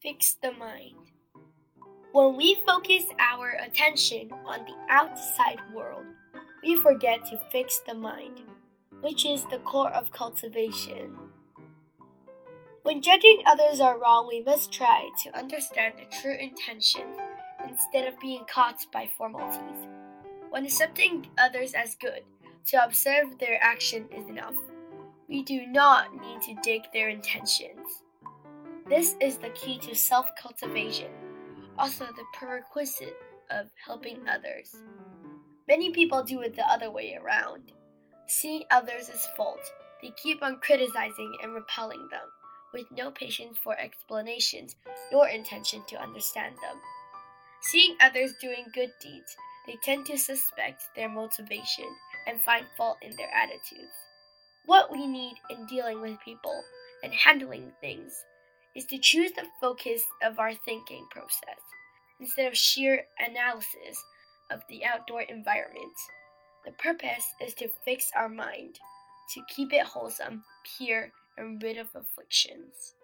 fix the mind. When we focus our attention on the outside world, we forget to fix the mind, which is the core of cultivation. When judging others are wrong, we must try to understand the true intention instead of being caught by formalities. When accepting others as good, to observe their action is enough. We do not need to dig their intentions. This is the key to self cultivation, also the prerequisite of helping others. Many people do it the other way around. Seeing others as fault, they keep on criticizing and repelling them, with no patience for explanations nor intention to understand them. Seeing others doing good deeds, they tend to suspect their motivation and find fault in their attitudes. What we need in dealing with people and handling things is to choose the focus of our thinking process instead of sheer analysis of the outdoor environment. The purpose is to fix our mind, to keep it wholesome, pure, and rid of afflictions.